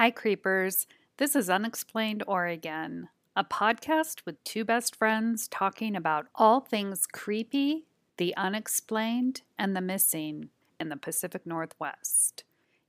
Hi, Creepers. This is Unexplained Oregon, a podcast with two best friends talking about all things creepy, the unexplained, and the missing in the Pacific Northwest.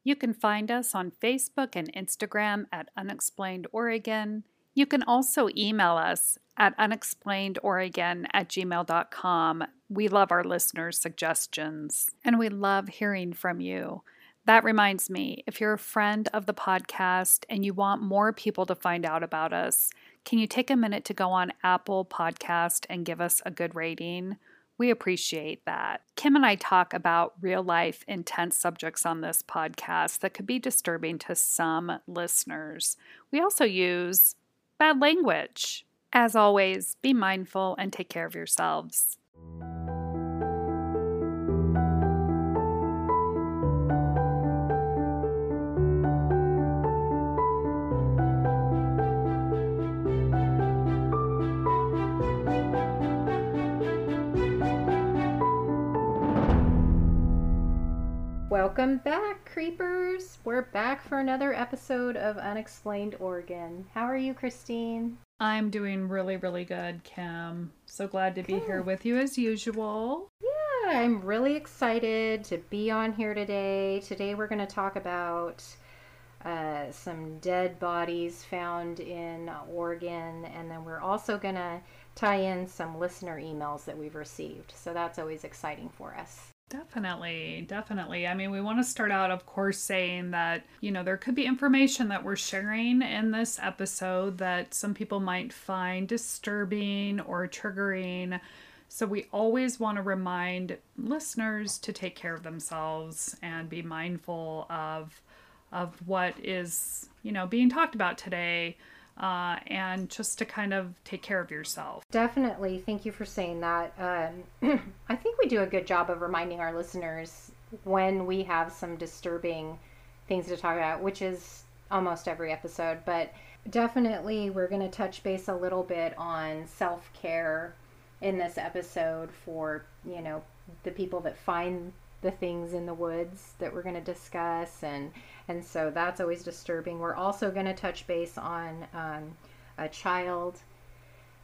You can find us on Facebook and Instagram at Unexplained Oregon. You can also email us at unexplainedoregon at gmail.com. We love our listeners' suggestions and we love hearing from you. That reminds me if you're a friend of the podcast and you want more people to find out about us, can you take a minute to go on Apple Podcast and give us a good rating? We appreciate that. Kim and I talk about real life, intense subjects on this podcast that could be disturbing to some listeners. We also use bad language. As always, be mindful and take care of yourselves. Welcome back, creepers. We're back for another episode of Unexplained Oregon. How are you, Christine? I'm doing really, really good, Kim. So glad to be Good. here with you as usual. Yeah, I'm really excited to be on here today. Today, we're going to talk about uh, some dead bodies found in Oregon, and then we're also going to tie in some listener emails that we've received. So that's always exciting for us. Definitely, definitely. I mean, we want to start out, of course, saying that, you know, there could be information that we're sharing in this episode that some people might find disturbing or triggering. So we always want to remind listeners to take care of themselves and be mindful of of what is, you know, being talked about today. Uh, and just to kind of take care of yourself. Definitely. Thank you for saying that. Um, I think we do a good job of reminding our listeners when we have some disturbing things to talk about, which is almost every episode. But definitely, we're going to touch base a little bit on self care in this episode for, you know, the people that find the things in the woods that we're going to discuss and and so that's always disturbing we're also going to touch base on um, a child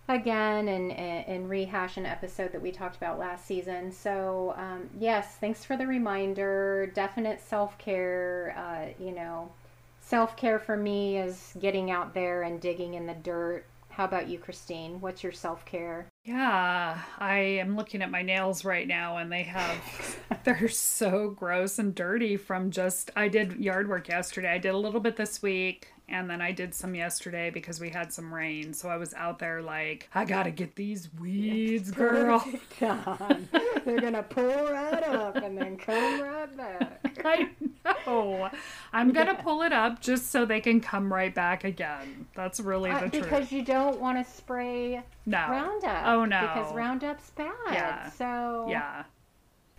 again and, and rehash an episode that we talked about last season. So, um, yes, thanks for the reminder. Definite self care. Uh, you know, self care for me is getting out there and digging in the dirt. How about you, Christine? What's your self care? Yeah, I am looking at my nails right now and they have they're so gross and dirty from just I did yard work yesterday. I did a little bit this week and then I did some yesterday because we had some rain. So I was out there like, I got to get these weeds, girl. They're gonna pull right up and then come right back. I know. I'm going to pull it up just so they can come right back again. That's really Uh, the because truth. Because you don't want to spray No. Roundup. Oh, no. Because Roundup's bad. Yeah. So Yeah.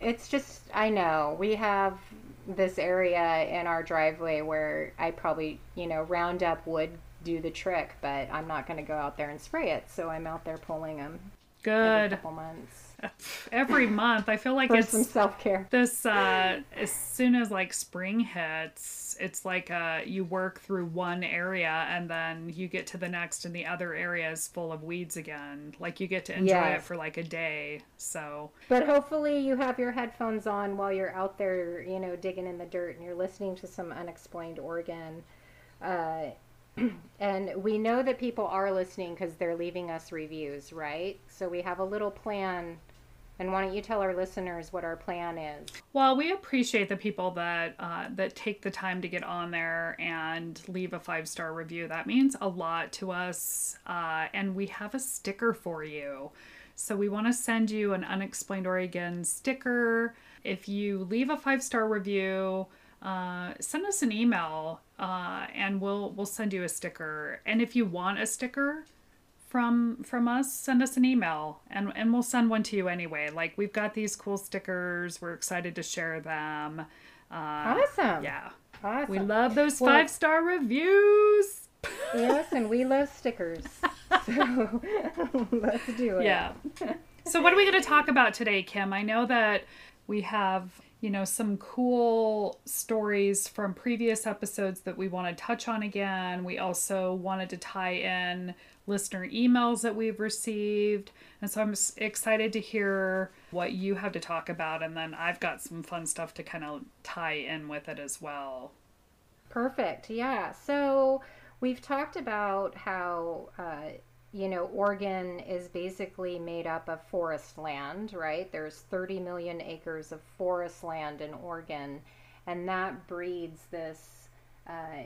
It's just, I know, we have this area in our driveway where I probably, you know, Roundup would do the trick, but I'm not going to go out there and spray it. So I'm out there pulling them every Good. couple months Every month, I feel like it's some self care. this uh as soon as like spring hits it's like uh you work through one area and then you get to the next and the other area is full of weeds again like you get to enjoy it for like a day so But hopefully you have your headphones on while you're out there, you know, digging in the dirt and you're listening to some unexplained Oregon. Uh, and we know that people are listening because they're leaving us reviews, right? So we have a little plan. And why don't you tell our listeners what our plan is? well we appreciate the people that uh that take the time to get on there and leave a five star review that means a lot to us uh and we have a sticker for you So we want to send you an Unexplained Oregon sticker. If you leave a five star review, uh, send us an email uh, and we'll we'll send you a sticker. And if you want a sticker from from us, send us an email and and we'll send one to you anyway. Like we've got these cool stickers. We're excited to share them. Uh, Awesome. Yeah, Awesome. we love those Well- five star reviews. yes, and we love stickers. So let's do it. Yeah. So what are we going to talk about today, Kim? I know that we have, you know, some cool stories from previous episodes that we want to touch on again. We also wanted to tie in listener emails that we've received. And so I'm excited to hear what you have to talk about. And then I've got some fun stuff to kind of tie in with it as well. Perfect. Yeah. So we've talked about how, uh, you know, Oregon is basically made up of forest land, right? There's 30 million acres of forest land in Oregon, and that breeds this uh,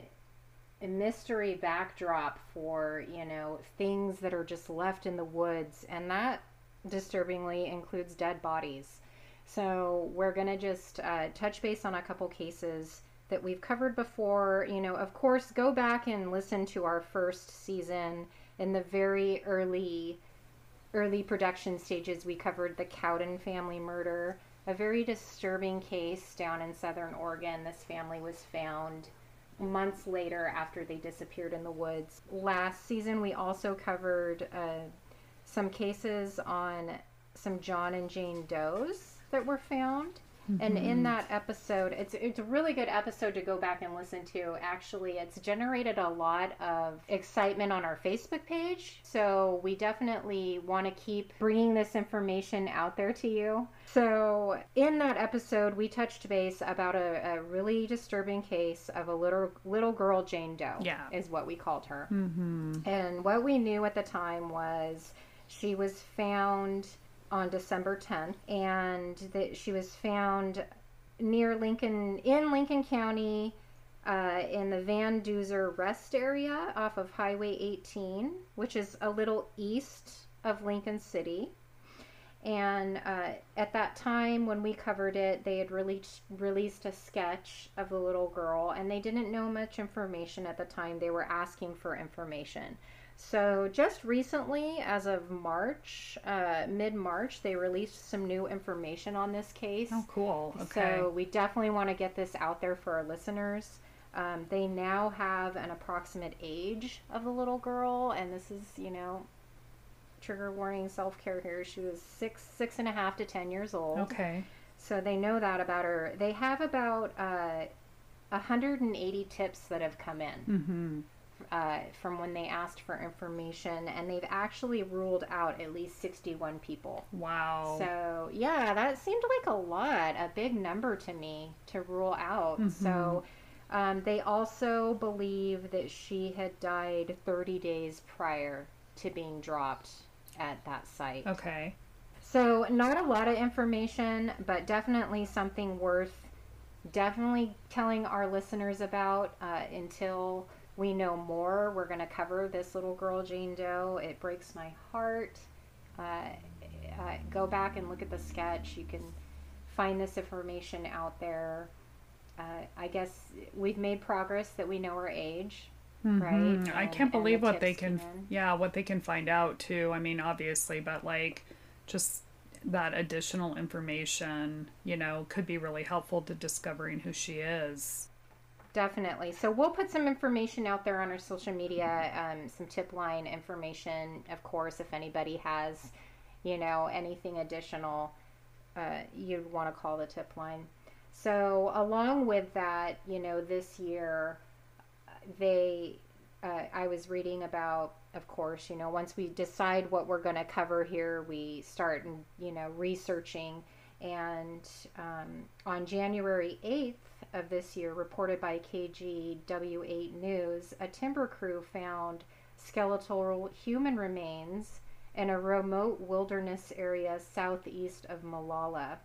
mystery backdrop for, you know, things that are just left in the woods, and that disturbingly includes dead bodies. So we're going to just uh, touch base on a couple cases that we've covered before. You know, of course, go back and listen to our first season in the very early early production stages we covered the Cowden family murder, a very disturbing case down in southern Oregon. This family was found months later after they disappeared in the woods. Last season we also covered uh, some cases on some John and Jane Does that were found. Mm-hmm. And in mm-hmm. that episode, it's it's a really good episode to go back and listen to. Actually, it's generated a lot of excitement on our Facebook page. So we definitely want to keep bringing this information out there to you. So in that episode, we touched base about a, a really disturbing case of a little little girl Jane Doe. Yeah, is what we called her. Mm-hmm. And what we knew at the time was she was found on December 10th, and that she was found near Lincoln, in Lincoln County, uh, in the Van Duzer Rest area off of Highway 18, which is a little east of Lincoln City. And uh, at that time, when we covered it, they had released released a sketch of the little girl, and they didn't know much information at the time. They were asking for information. So, just recently, as of March, uh, mid March, they released some new information on this case. Oh, cool. Okay. So, we definitely want to get this out there for our listeners. Um, they now have an approximate age of the little girl, and this is, you know, trigger warning self care here. She was six, six and a half to ten years old. Okay. So they know that about her. They have about uh, 180 tips that have come in. Mm-hmm uh, from when they asked for information, and they've actually ruled out at least 61 people. Wow. So, yeah, that seemed like a lot, a big number to me to rule out. Mm-hmm. So, um, they also believe that she had died 30 days prior to being dropped at that site. Okay. So, not a lot of information, but definitely something worth definitely telling our listeners about uh, until we know more. We're going to cover this little girl, Jane Doe. It breaks my heart. Uh, uh, go back and look at the sketch. You can find this information out there. Uh, I guess we've made progress that we know her age, mm-hmm. right? And, I can't believe the what they can, yeah, what they can find out too. I mean, obviously, but like just that additional information, you know, could be really helpful to discovering who she is. Definitely. So we'll put some information out there on our social media, um, some tip line information, of course, if anybody has, you know, anything additional uh, you'd want to call the tip line. So along with that, you know, this year they, uh, I was reading about, of course, you know, once we decide what we're going to cover here, we start, you know, researching. And um, on January 8th, of this year, reported by KGW8 News, a timber crew found skeletal human remains in a remote wilderness area southeast of Molalla.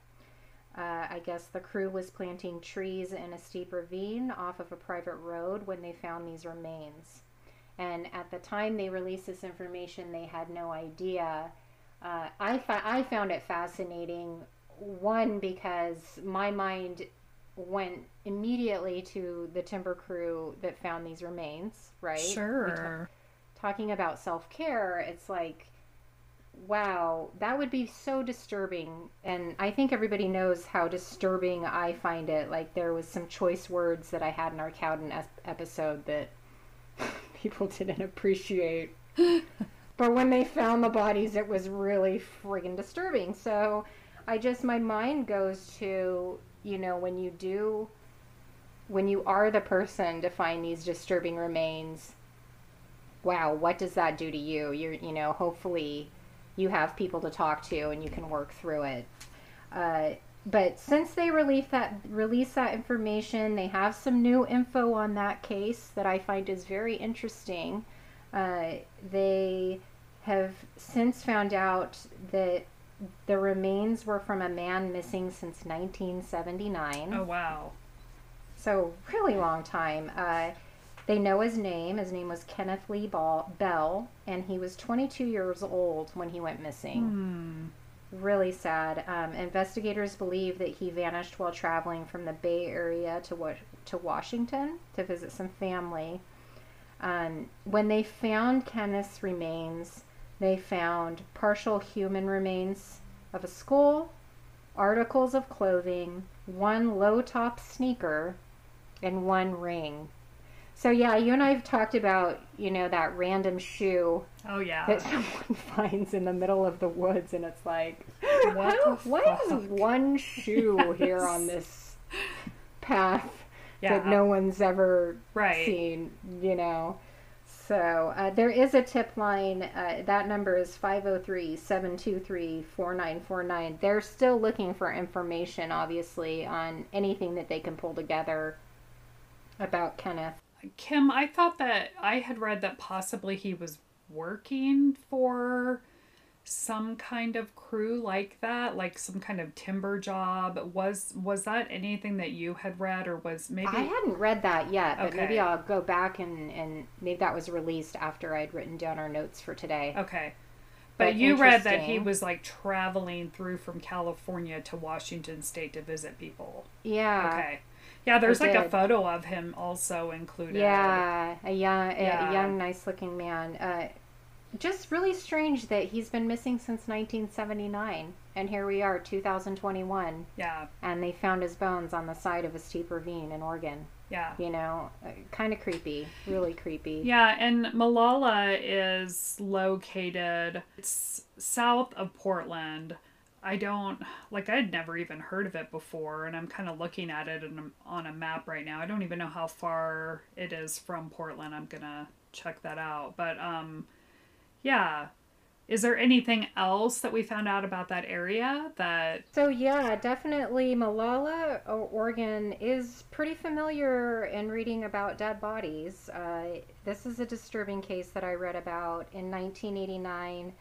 Uh, I guess the crew was planting trees in a steep ravine off of a private road when they found these remains. And at the time they released this information, they had no idea. Uh, I, I found it fascinating, one, because my mind went immediately to the timber crew that found these remains, right? Sure. talking about self care, it's like, wow, that would be so disturbing. And I think everybody knows how disturbing I find it. Like, there was some choice words that I had in our Cowden episode that people didn't appreciate. but when they found the bodies, it was really friggin' disturbing. So I just, my mind goes to you know, when you do, when you are the person to find these disturbing remains, wow, what does that do to you? You're, you know, hopefully you have people to talk to and you can work through it. Uh, but since they release that release that information, they have some new info on that case that I find is very interesting. Uh, they have since found out that the remains were from a man missing since 1979. Oh wow! So really long time. Uh, they know his name. His name was Kenneth Lee Ball, Bell, and he was 22 years old when he went missing. Hmm. Really sad. Um, investigators believe that he vanished while traveling from the Bay Area to wa- to Washington to visit some family. Um, when they found Kenneth's remains, they found partial human remains of a skull, articles of clothing, one low top sneaker, and one ring. So yeah, you and I have talked about you know that random shoe Oh yeah. that someone finds in the middle of the woods, and it's like, What why is one shoe here on this path yeah. that no one's ever Right. seen? You know. So uh, there is a tip line. Uh, that number is 503-723-4949. They're still looking for information, obviously, on anything that they can pull together about Kenneth. Kim, I thought that I had read that possibly he was working for some kind of crew like that, like some kind of timber job. Was was that anything that you had read or was maybe I hadn't read that yet, but maybe I'll go back and, and maybe that was released after I'd written down our notes for today. Okay. But, But you read that he was like traveling through from California to Washington state to visit people. Yeah. Okay. Yeah, there's like a photo of him also included. Yeah, a young, Yeah. a young, nice-looking man. Uh, just really strange that he's been missing since 1979, and here we are, 2021, Yeah. and they found his bones on the side of a steep ravine in Oregon. Yeah. You know, uh, kind of creepy, really creepy. Yeah, and Molalla is located it's south of Portland. I don't like I'd never even heard of it before and I'm kind of looking at it in, on a map right now. I don't even know how far it is from Portland. I'm going to check that out. But um yeah. Is there anything else that we found out about that area that So yeah, definitely Molalla, Oregon is pretty familiar in reading about dead bodies. Uh, this is a disturbing case that I read about in 1989.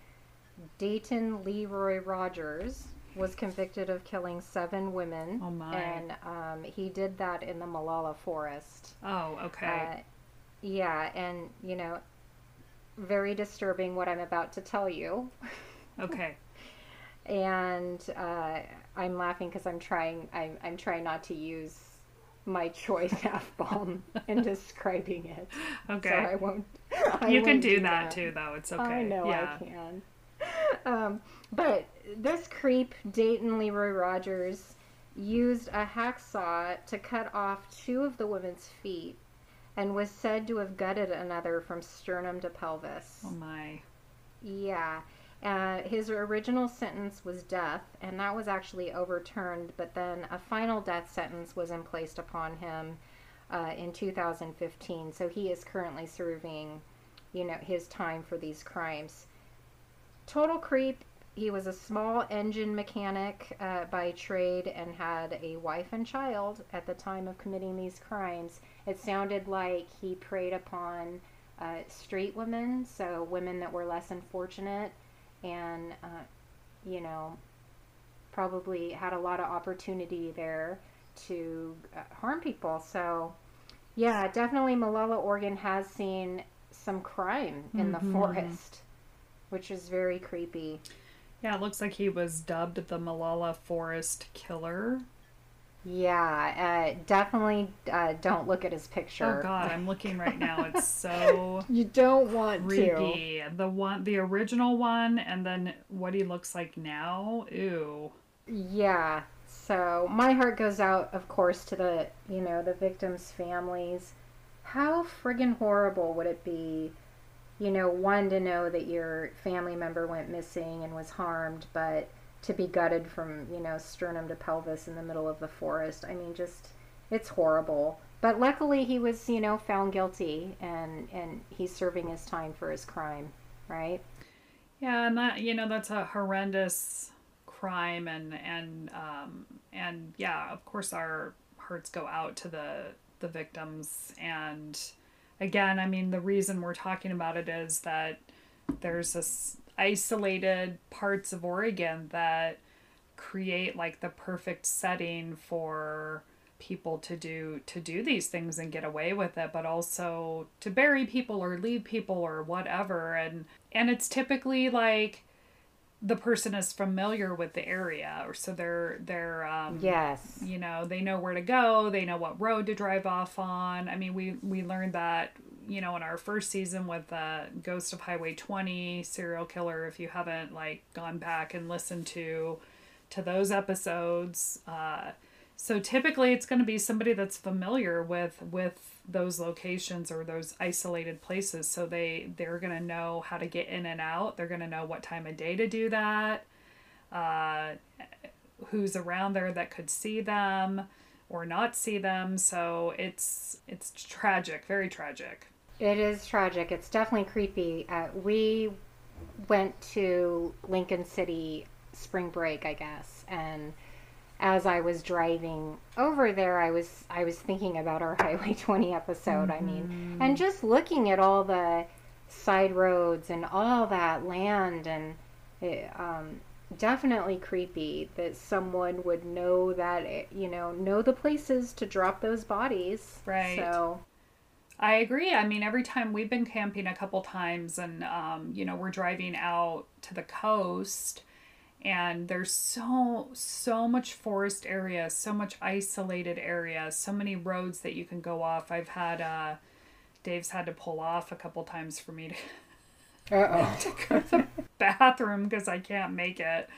Dayton Leroy Rogers was convicted of killing seven women, Oh my. and um, he did that in the Molalla Forest. Oh, okay. Uh, yeah, and you know, very disturbing what I'm about to tell you okay. and uh, I'm laughing because I'm trying. I'm, I'm trying not to use my choice half bomb in describing it. Okay. So I won't. I you can won't do that, too though. It's okay. I know yeah. I can. Um, but this creep, Dayton Leroy Rogers, used a hacksaw to cut off two of the women's feet and was said to have gutted another from sternum to pelvis. Oh my. Yeah. Uh, his original sentence was death, and that was actually overturned, but then a final death sentence was implaced upon him uh, in 2015. So he is currently serving, you know, his time for these crimes. Total creep. He was a small engine mechanic uh, by trade and had a wife and child at the time of committing these crimes. It sounded like he preyed upon uh, straight women, so women that were less unfortunate and, uh, you know, probably had a lot of opportunity there to uh, harm people. So, yeah, definitely Molalla, Oregon has seen some crime in the Mhm. forest, which is very creepy. Yeah, it looks like he was dubbed the Molalla Forest Killer. Yeah, uh, definitely uh, don't look at his picture. Oh god, I'm looking right now. It's so You don't want to. creepy. The one the original one and then what he looks like now. Ew. Yeah. So my heart goes out, of course, to the you know the victims' families. How friggin' horrible would it be, you know, one to know that your family member went missing and was harmed, but to be gutted from you know sternum to pelvis in the middle of the forest. I mean, just it's horrible. But luckily, he was you know found guilty, and and he's serving his time for his crime, right? Yeah, and that you know that's a horrendous crime, and and um, and yeah, of course our hearts go out to the the victims, and again, I mean the reason we're talking about it is that there's this isolated parts of Oregon that create like the perfect setting for people to do to do these things and get away with it but also to bury people or leave people or whatever. And and it's typically like the person is familiar with the area or so they're they're um yes. you know they know where to go they know what road to drive off on. I mean we we learned that you know in our first season with uh ghost of highway 20 serial killer if you haven't like gone back and listened to to those episodes uh so typically it's going to be somebody that's familiar with with those locations or those isolated places. So they they're going to know how to get in and out. They're going to know what time of day to do that uh, who's around there that could see them or not see them. So it's it's tragic very tragic. It is tragic. It's definitely creepy. Uh, we went to lincoln city spring break i guess and as I was driving over there, I was I was thinking about our Highway 20 episode. Mm-hmm. I mean, mm-hmm. and just looking at all the side roads and all that land, and it, um, definitely creepy that someone would know that eh, you know know the places to drop those bodies. Right. So. I agree. I mean, every time we've been camping a couple times, and um, you know, we're driving out to the coast and there's so so much forest area so much isolated area so many roads that you can go off. I've had uh dave's had to pull off a couple times for me to, to go to the bathroom because i can't make it.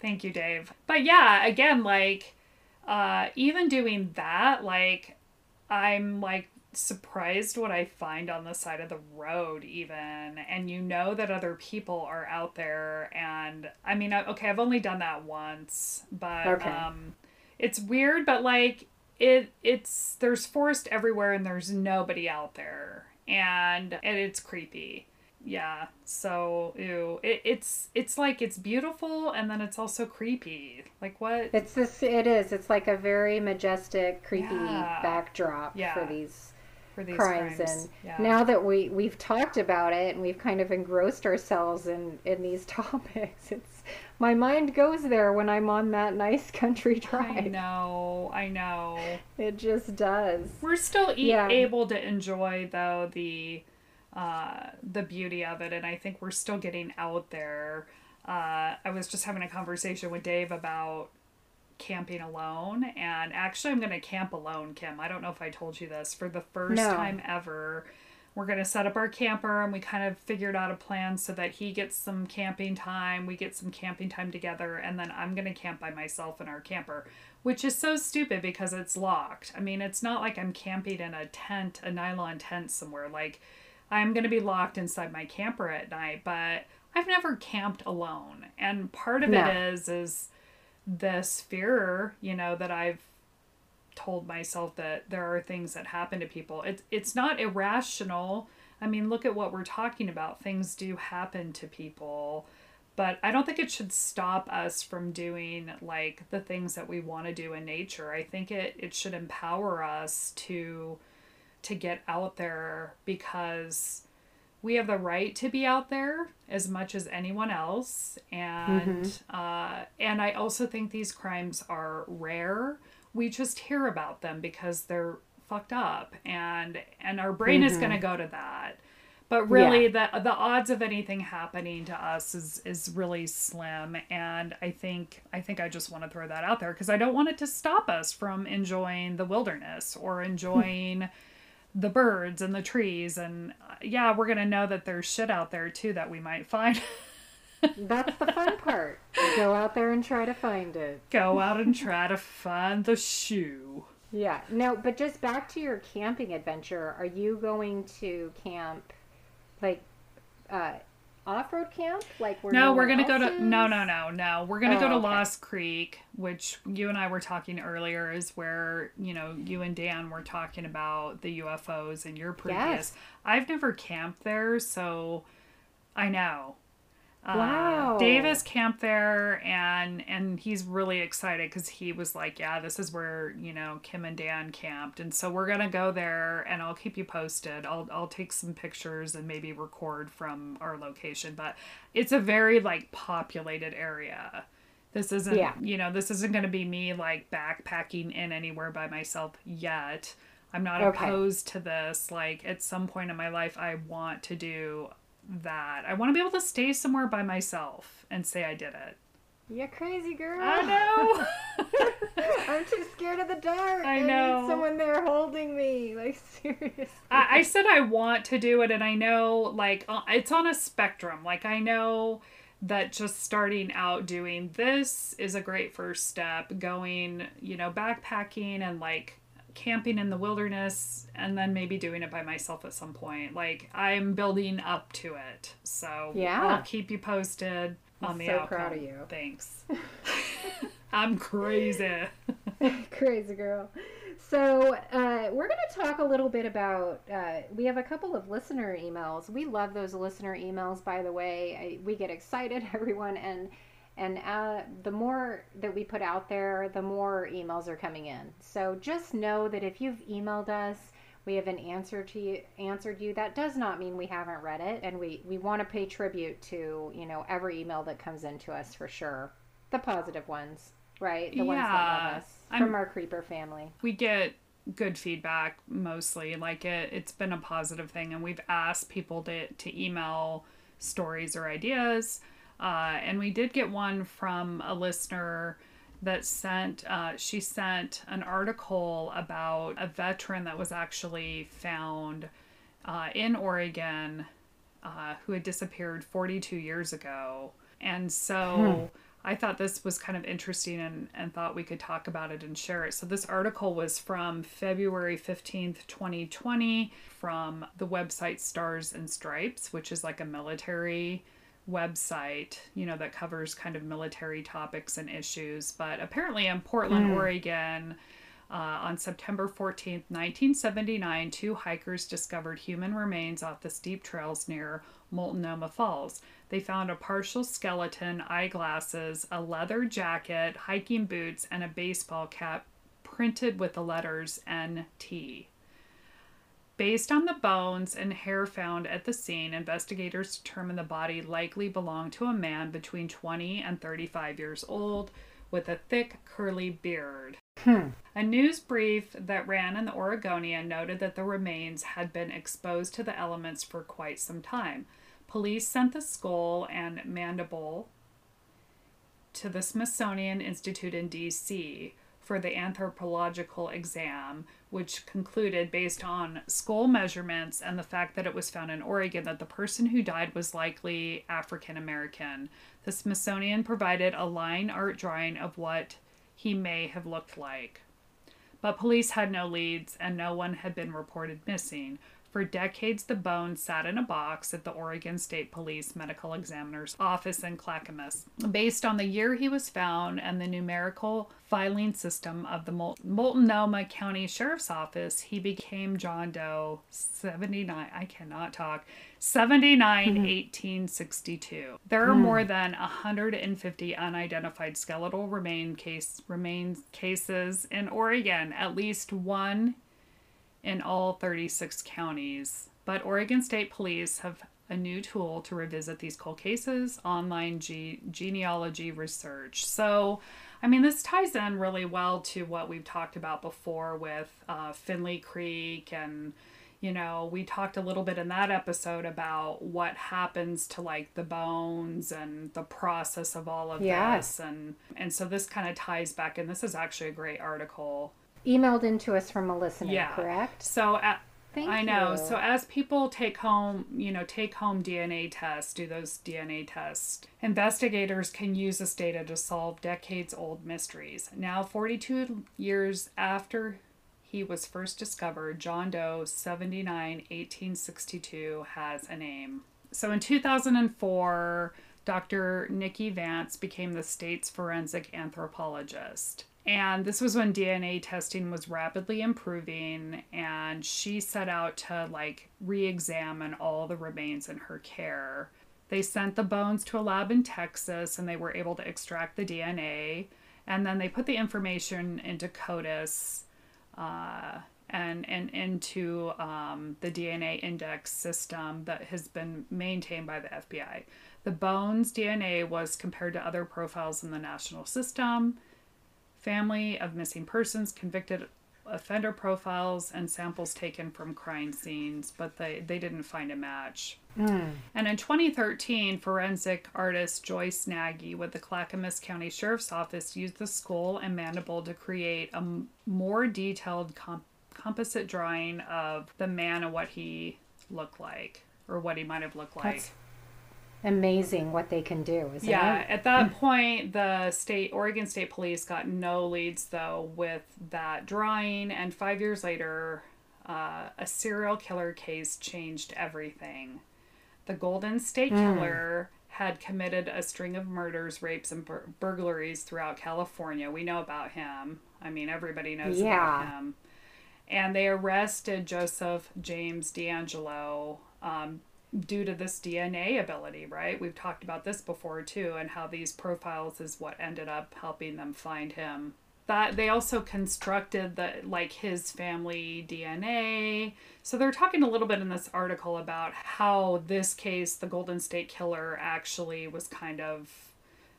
Thank you dave. But yeah again like uh even doing that like i'm like surprised what I find on the side of the road, even. And you know that other people are out there. And I mean, okay, I've only done that once, but okay. um, it's weird, but like, it it's there's forest everywhere and there's nobody out there and and it's creepy yeah so ew it, it's it's like it's beautiful and then it's also creepy like what it's this it is it's like a very majestic creepy yeah. backdrop yeah. for these for these crimes, crimes. and yeah. now that we we've talked about it and we've kind of engrossed ourselves in in these topics it's my mind goes there when i'm on that nice country drive i know i know it just does we're still e- yeah. able to enjoy though the uh the beauty of it and i think we're still getting out there uh, I was just having a conversation with Dave about camping alone and actually I'm going to camp alone, Kim. I don't know if I told you this for the first no. time ever. We're going to set up our camper and we kind of figured out a plan so that he gets some camping time, we get some camping time together and then I'm going to camp by myself in our camper, which is so stupid because it's locked. I mean, it's not like I'm camping in a tent, a nylon tent somewhere like I'm going to be locked inside my camper at night, but I've never camped alone. And part of no. it is is this fear, you know, that I've told myself that there are things that happen to people. It's it's not irrational. I mean, look at what we're talking about. Things do happen to people, but I don't think it should stop us from doing like the things that we want to do in nature. I think it it should empower us to to get out there because we have the right to be out there as much as anyone else and mm-hmm. uh, and i also think these crimes are rare we just hear about them because they're fucked up and and our brain mm-hmm. is going to go to that but really yeah. the the odds of anything happening to us is is really slim and i think i think i just want to throw that out there because i don't want it to stop us from enjoying the wilderness or enjoying the birds and the trees and uh, yeah we're gonna know that there's shit out there too that we might find. That's the fun part. Go out there and try to find it. Go out and try to find the shoe. Yeah. No but just back to your camping adventure. Are you going to camp like uh off-road camp? Like we're no, we're gonna go to is? no, no, no, no. We're gonna Oh, go to okay. Lost Creek, which you and I were talking earlier, is where you know you and Dan were talking about the UFOs and your previous. Yes. I've never camped there, so I know. Uh, Wow. Davis camped there, and and he's really excited because he was like, "Yeah, this is where you know Kim and Dan camped," and so we're gonna go there, and I'll keep you posted. I'll I'll take some pictures and maybe record from our location, but it's a very like populated area. This isn't, Yeah. you know, this isn't going to be me like backpacking in anywhere by myself yet. I'm not Okay. opposed to this. Like at some point in my life, I want to do that. I want to be able to stay somewhere by myself and say I did it. You're crazy, girl. I know. I'm too scared of the dark. I I, know. need someone there holding me. Like seriously. I, I said I want to do it, and I know like uh, it's on a spectrum. Like I know that just starting out doing this is a great first step. Going, you know, backpacking and like camping in the wilderness, and then maybe doing it by myself at some point. Like I'm building up to it, so Yeah. I'll keep you posted on I'm the so outcome. proud of you. Thanks. I'm crazy. Crazy girl. So, uh, we're going to talk a little bit about. Uh, we have a couple of listener emails. We love those listener emails, by the way. I, we get excited, everyone, and and uh, the more that we put out there, the more emails are coming in. So just know that if you've emailed us, we haven't answered to you, answered you. That does not mean we haven't read it, and we we want to pay tribute to you know every email that comes into us for sure. The positive ones, right? The ones that Yeah, love us I'm- from our creeper family. we get good feedback mostly like it it's been a positive thing and we've asked people to to email stories or ideas uh, and we did get one from a listener that sent uh, she sent an article about a veteran that was actually found uh, in oregon uh, who had disappeared 42 years ago and so I thought this was kind of interesting and, and thought we could talk about it and share it. So, this article was from February 15th, 2020, from the website Stars and Stripes, which is like a military website, you know, that covers kind of military topics and issues. But apparently in Portland, Oregon, uh, on September 14th, 1979, two hikers discovered human remains off the steep trails near Multnomah Falls. They found a partial skeleton, eyeglasses, a leather jacket, hiking boots, and a baseball cap printed with the letters NT. Based on the bones and hair found at the scene, investigators determined the body likely belonged to a man between 20 and 35 years old with a thick, curly beard. Hmm. A news brief that ran in the Oregonian noted that the remains had been exposed to the elements for quite some time. Police sent the skull and mandible to the Smithsonian Institute in D.C. for the anthropological exam, which concluded, based on skull measurements and the fact that it was found in Oregon, that the person who died was likely African American. The Smithsonian provided a line art drawing of what he may have looked like. But police had no leads and no one had been reported missing. For decades, the bones sat in a box at the Oregon State Police Medical Examiner's office in Clackamas. Based on the year he was found and the numerical filing system of the Mul- Multnomah County Sheriff's Office, he became John Doe 79. I cannot talk. 79 mm-hmm. 1862. There are hmm. more than 150 unidentified skeletal remain case remains cases in Oregon, at least one in all 36 counties. But Oregon State Police have a new tool to revisit these cold cases online ge- genealogy research. So, I mean, this ties in really well to what we've talked about before with uh, Finley Creek. And, you know, we talked a little bit in that episode about what happens to like the bones and the process of all of Yeah. this. And, and so this kind of ties back, and this is actually a great article. Emailed into us from a listener, Yeah. correct? So, at, Thank I know. So as people take home, you know, take home DNA tests, do those DNA tests, investigators can use this data to solve decades old mysteries. Now, 42 years after he was first discovered, John Doe 79 1862 has a name. So in 2004, Dr. Nici Vance became the state's forensic anthropologist. And this was when DNA testing was rapidly improving, and she set out to like re examine all the remains in her care. They sent the bones to a lab in Texas and they were able to extract the DNA. And then they put the information into CODIS uh, and, and into um, the DNA index system that has been maintained by the FBI. The bones DNA was compared to other profiles in the national system, family of missing persons, convicted offender profiles, and samples taken from crime scenes, but they, they didn't find a match. Mm. And in 2013, forensic artist Joyce Nagy with the Clackamas County Sheriff's Office used the skull and mandible to create a more detailed comp- composite drawing of the man and what he looked like, or what he might have looked like. That's amazing what they can do, isn't yeah, it? at that point, the state Oregon State Police got no leads though with that drawing, and five years later, uh, a serial killer case changed everything. The Golden State mm. Killer had committed a string of murders, rapes, and bur- burglaries throughout California. We know about him. I mean, everybody knows yeah. about him. And they arrested Joseph James DeAngelo um, due to this DNA ability, right? We've talked about this before too, and how these profiles is what ended up helping them find him. That they also constructed the like his family DNA. So they're talking a little bit in this article about how this case, the Golden State Killer, actually was kind of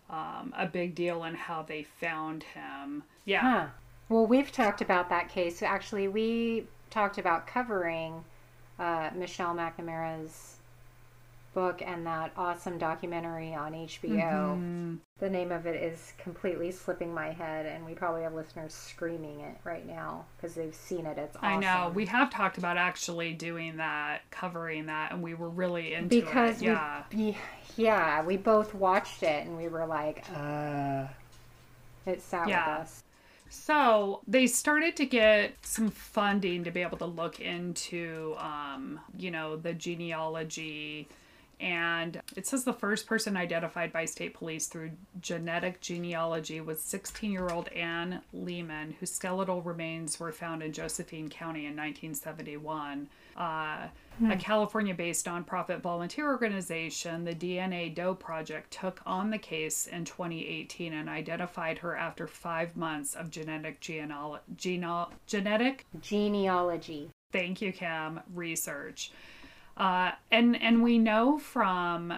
um, a big deal and how they found him. Yeah. Huh. Well, we've talked about that case. Actually, we talked about covering uh, Michelle McNamara's book and that awesome documentary on HBO. Mm-hmm. The name of it is completely slipping my head, and we probably have listeners screaming it right now because they've seen it. It's awesome. I know. We have talked about actually doing that, covering that, and we were really into because it. Yeah. We, yeah, we both watched it and we were like, uh. It sat yeah. with us. So they started to get some funding to be able to look into, um, you know, the genealogy and it says the first person identified by state police through genetic genealogy was 16 year old Anne Lehman, whose skeletal remains were found in Josephine County in 1971. Uh, hmm. A California based nonprofit volunteer organization, the DNA Doe Project, took on the case in 2018 and identified her after five months of genetic genealo- genetic genealogy. Thank you, Cam. Research. Uh, and and we know from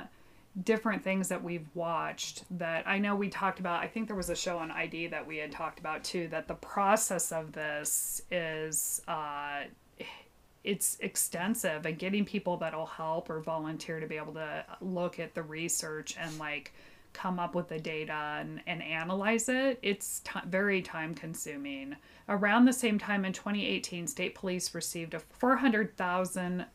different things that we've watched that I know we talked about. I think there was a show on ID that we had talked about too. That the process of this is uh, it's extensive, and getting people that'll help or volunteer to be able to look at the research and like come up with the data and, and analyze it it's t- very time consuming around the same time in 2018 state police received a 400000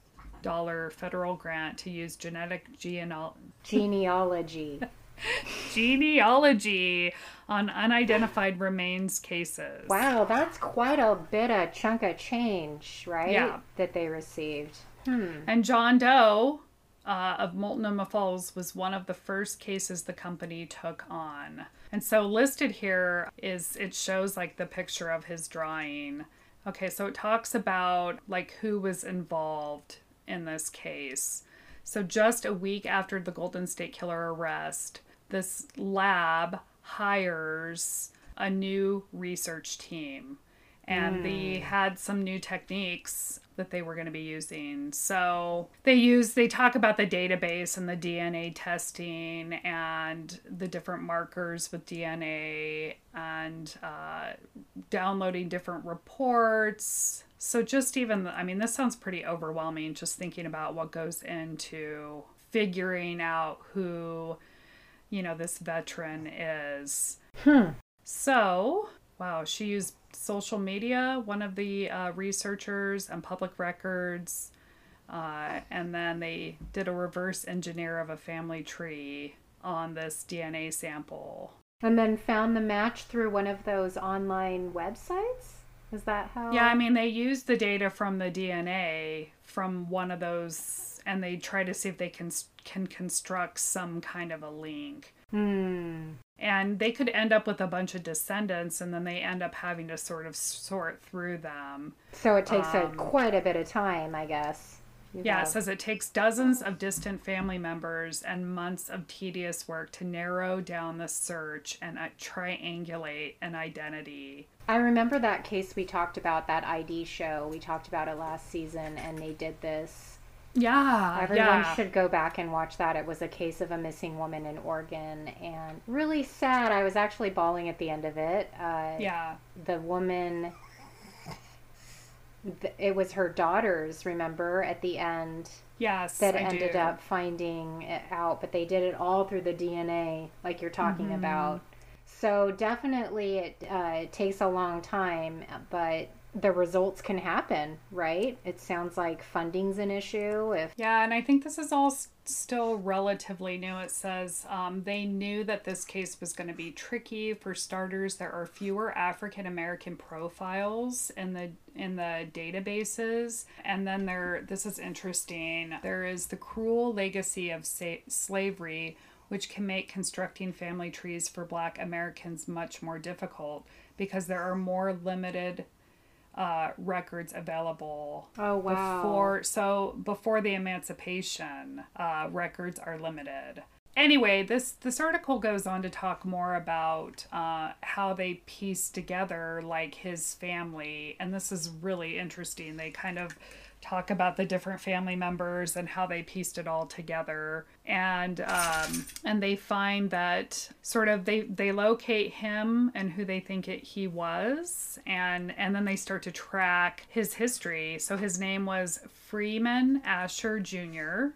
dollar federal grant to use genetic geneal- genealogy genealogy on unidentified remains cases. Wow, that's quite a bit of chunk of change, right? Yeah. That they received. Hmm. And John Doe uh, of Multnomah Falls was one of the first cases the company took on. And so listed here is it shows like the picture of his drawing. Okay, so it talks about like who was involved in this case. So, just a week after the Golden State Killer arrest, this lab hires a new research team and mm. they hmm. had some new techniques that they were going to be using. So they use they talk about the database and the DNA testing and the different markers with DNA and uh, downloading different reports. So just even I mean this sounds pretty overwhelming just thinking about what goes into figuring out who you know this veteran is. Hmm. So, wow, she used social media, one of the uh, researchers, and public records. Uh, and then they did a reverse engineer of a family tree on this DNA sample. And then found the match through one of those online websites? Is that how? Yeah, I mean, they used the data from the DNA from one of those and they try to see if they can can construct some kind of a link. Hmm. And they could end up with a bunch of descendants, and then they end up having to sort of sort through them. So it takes a Um, quite a bit of time, I guess. You Yeah, it says it takes dozens of distant family members and months of tedious work to narrow down the search and uh, triangulate an identity. I remember that case we talked about, that ID show. We talked about it last season, and they did this. Yeah, Everyone yeah. should go back and watch that. It was a case of a missing woman in Oregon, and really sad. I was actually bawling at the end of it. Uh, Yeah, The woman, th- it was her daughters, remember, at the end yes, that I ended do. up finding it out, but they did it all through the DNA, like you're talking Mm-hmm. about. So definitely, it uh, it takes a long time, but the results can happen, right? It sounds like funding's an issue. If Yeah, and I think this is all still relatively new. It says um, they knew that this case was going to be tricky. For starters, there are fewer African American profiles in the in the databases, and then there. This is interesting. There is the cruel legacy of sa- slavery, which can make constructing family trees for Black Americans much more difficult because there are more limited uh, records available oh wow, before so before the emancipation uh, records are limited. Anyway this this article goes on to talk more about uh, how they piece together like his family and this is really interesting. They kind of talk about the different family members and how they pieced it all together and um, and they find that sort of they they locate him and who they think it, he was and and then they start to track his history so his name was freeman asher jr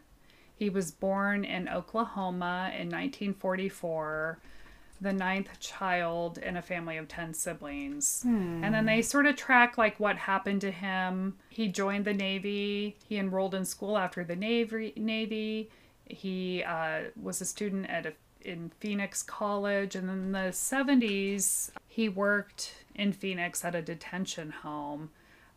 he was born in oklahoma in 1944 the ninth child in a family of 10 siblings. And then they sort of track like what happened to him. He joined the Navy. He enrolled in school after the Navy. Navy. He uh, was a student at a, in Phoenix College. And in the 70s, he worked in Phoenix at a detention home.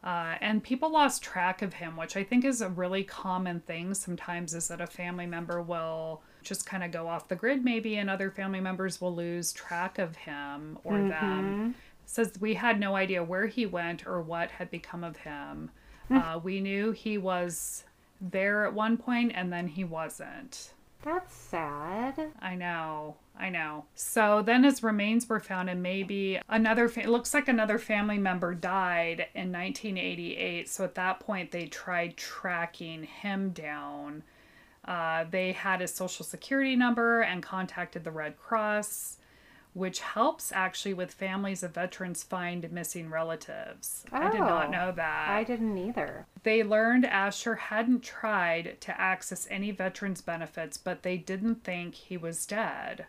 Uh, and people lost track of him, which I think is a really common thing sometimes, is that a family member will just kind of go off the grid, maybe, and other family members will lose track of him or them. Says we had no idea where he went or what had become of him. Uh, we knew he was there at one point and then he wasn't. that's sad. I know, I know. So then his remains were found, and maybe another, fa- it looks like another family member died in 1988. So at that point, they tried tracking him down. Uh, they had his social security number and contacted the Red Cross, which helps actually with families of veterans find missing relatives. I did not Oh, know that. I didn't either. They learned Asher hadn't tried to access any veterans benefits, but they didn't think he was dead.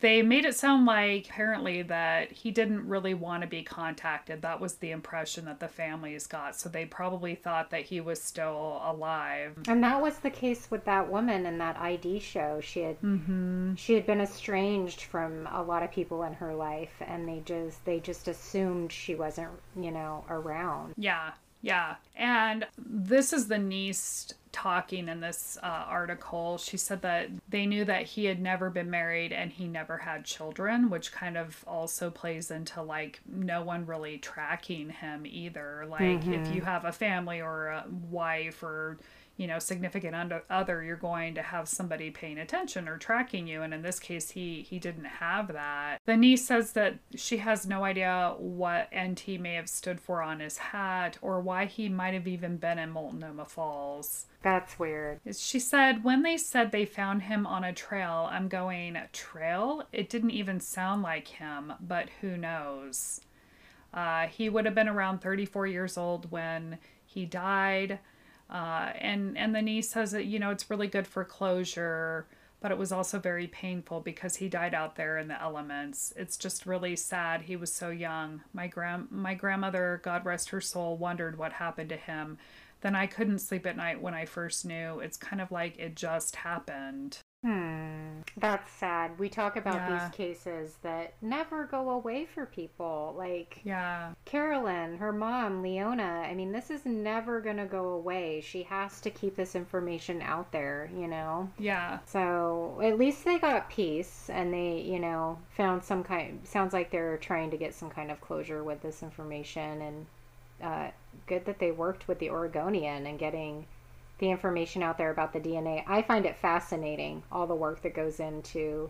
They made it sound like apparently that he didn't really want to be contacted. That was the impression that the families got. So they probably thought that he was still alive. And that was the case with that woman in that ID show. She had Mm-hmm. she had been estranged from a lot of people in her life, and they just they just assumed she wasn't you know around. Yeah, yeah. And this is the niece talking in this uh, article. She said that they knew that he had never been married and he never had children, which kind of also plays into like no one really tracking him either. Like if you have a family or a wife or you know significant under, other you're going to have somebody paying attention or tracking you. And in this case he he didn't have that. The niece says that she has no idea what nt may have stood for on his hat or why he might have even been in multnomah falls. That's weird. she said when they said they found him on a trail i'm going trail? It didn't even sound like him but who knows? Uh, he would have been around 34 years old when he died uh, and and the niece says that you know it's really good for closure but it was also very painful because he died out there in the elements. It's just really sad. He was so young. My grand my grandmother god rest her soul wondered what happened to him. Then i couldn't sleep at night when i first knew. It's kind of like it just happened. Hmm. That's sad. We talk about Yeah. these cases that never go away for people. Like Yeah. Carolyn, her mom, Leona. I mean, this is never going to go away. She has to keep this information out there, you know? Yeah. So at least they got peace and they, you know, found some kind. Sounds like they're trying to get some kind of closure with this information, and uh, good that they worked with the Oregonian and getting the information out there about the DNA. I find it fascinating all the work that goes into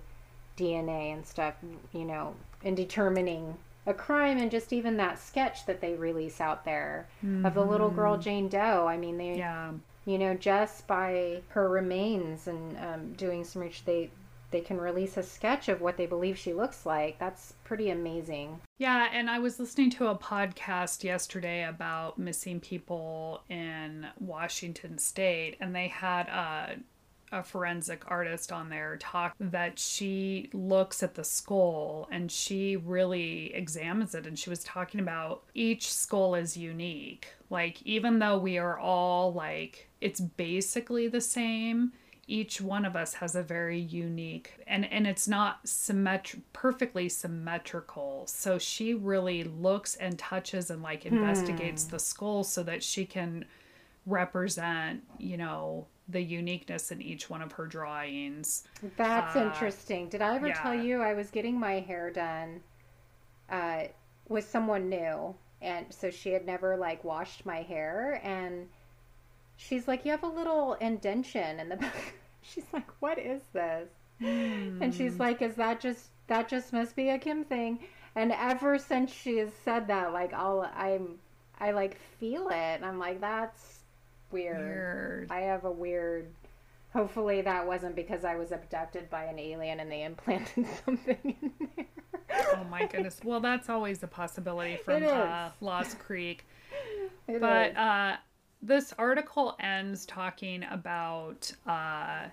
DNA and stuff, you know, in determining a crime and just even that sketch that they release out there of the little girl Jane Doe. I mean, they Yeah. you know, just by her remains and um, doing some research, they they can release a sketch of what they believe she looks like. That's pretty amazing. Yeah, and I was listening to a podcast yesterday about missing people in Washington State, and they had a, a forensic artist on there talk that she looks at the skull and she really examines it. And she was talking about each skull is unique. Like, even though we are all like, it's basically the same each one of us has a very unique and and it's not symmetr perfectly symmetrical. So she really looks and touches and like investigates the skull so that she can represent you know the uniqueness in each one of her drawings. That's Uh, interesting. Did I ever tell you I was getting my hair done uh, with someone new, and so she had never like washed my hair, and she's like, "You have a little indention in the back." she's like, "What is this?" And she's like, "Is that just that just must be a Kim thing?" And ever since she has said that, like, I'll I'm I like feel it, and I'm like, "That's weird." weird I have a weird. Hopefully, that wasn't because I was abducted by an alien and they implanted something in there. oh my goodness well that's always a possibility from uh, lost creek It but uh, this article ends talking about uh,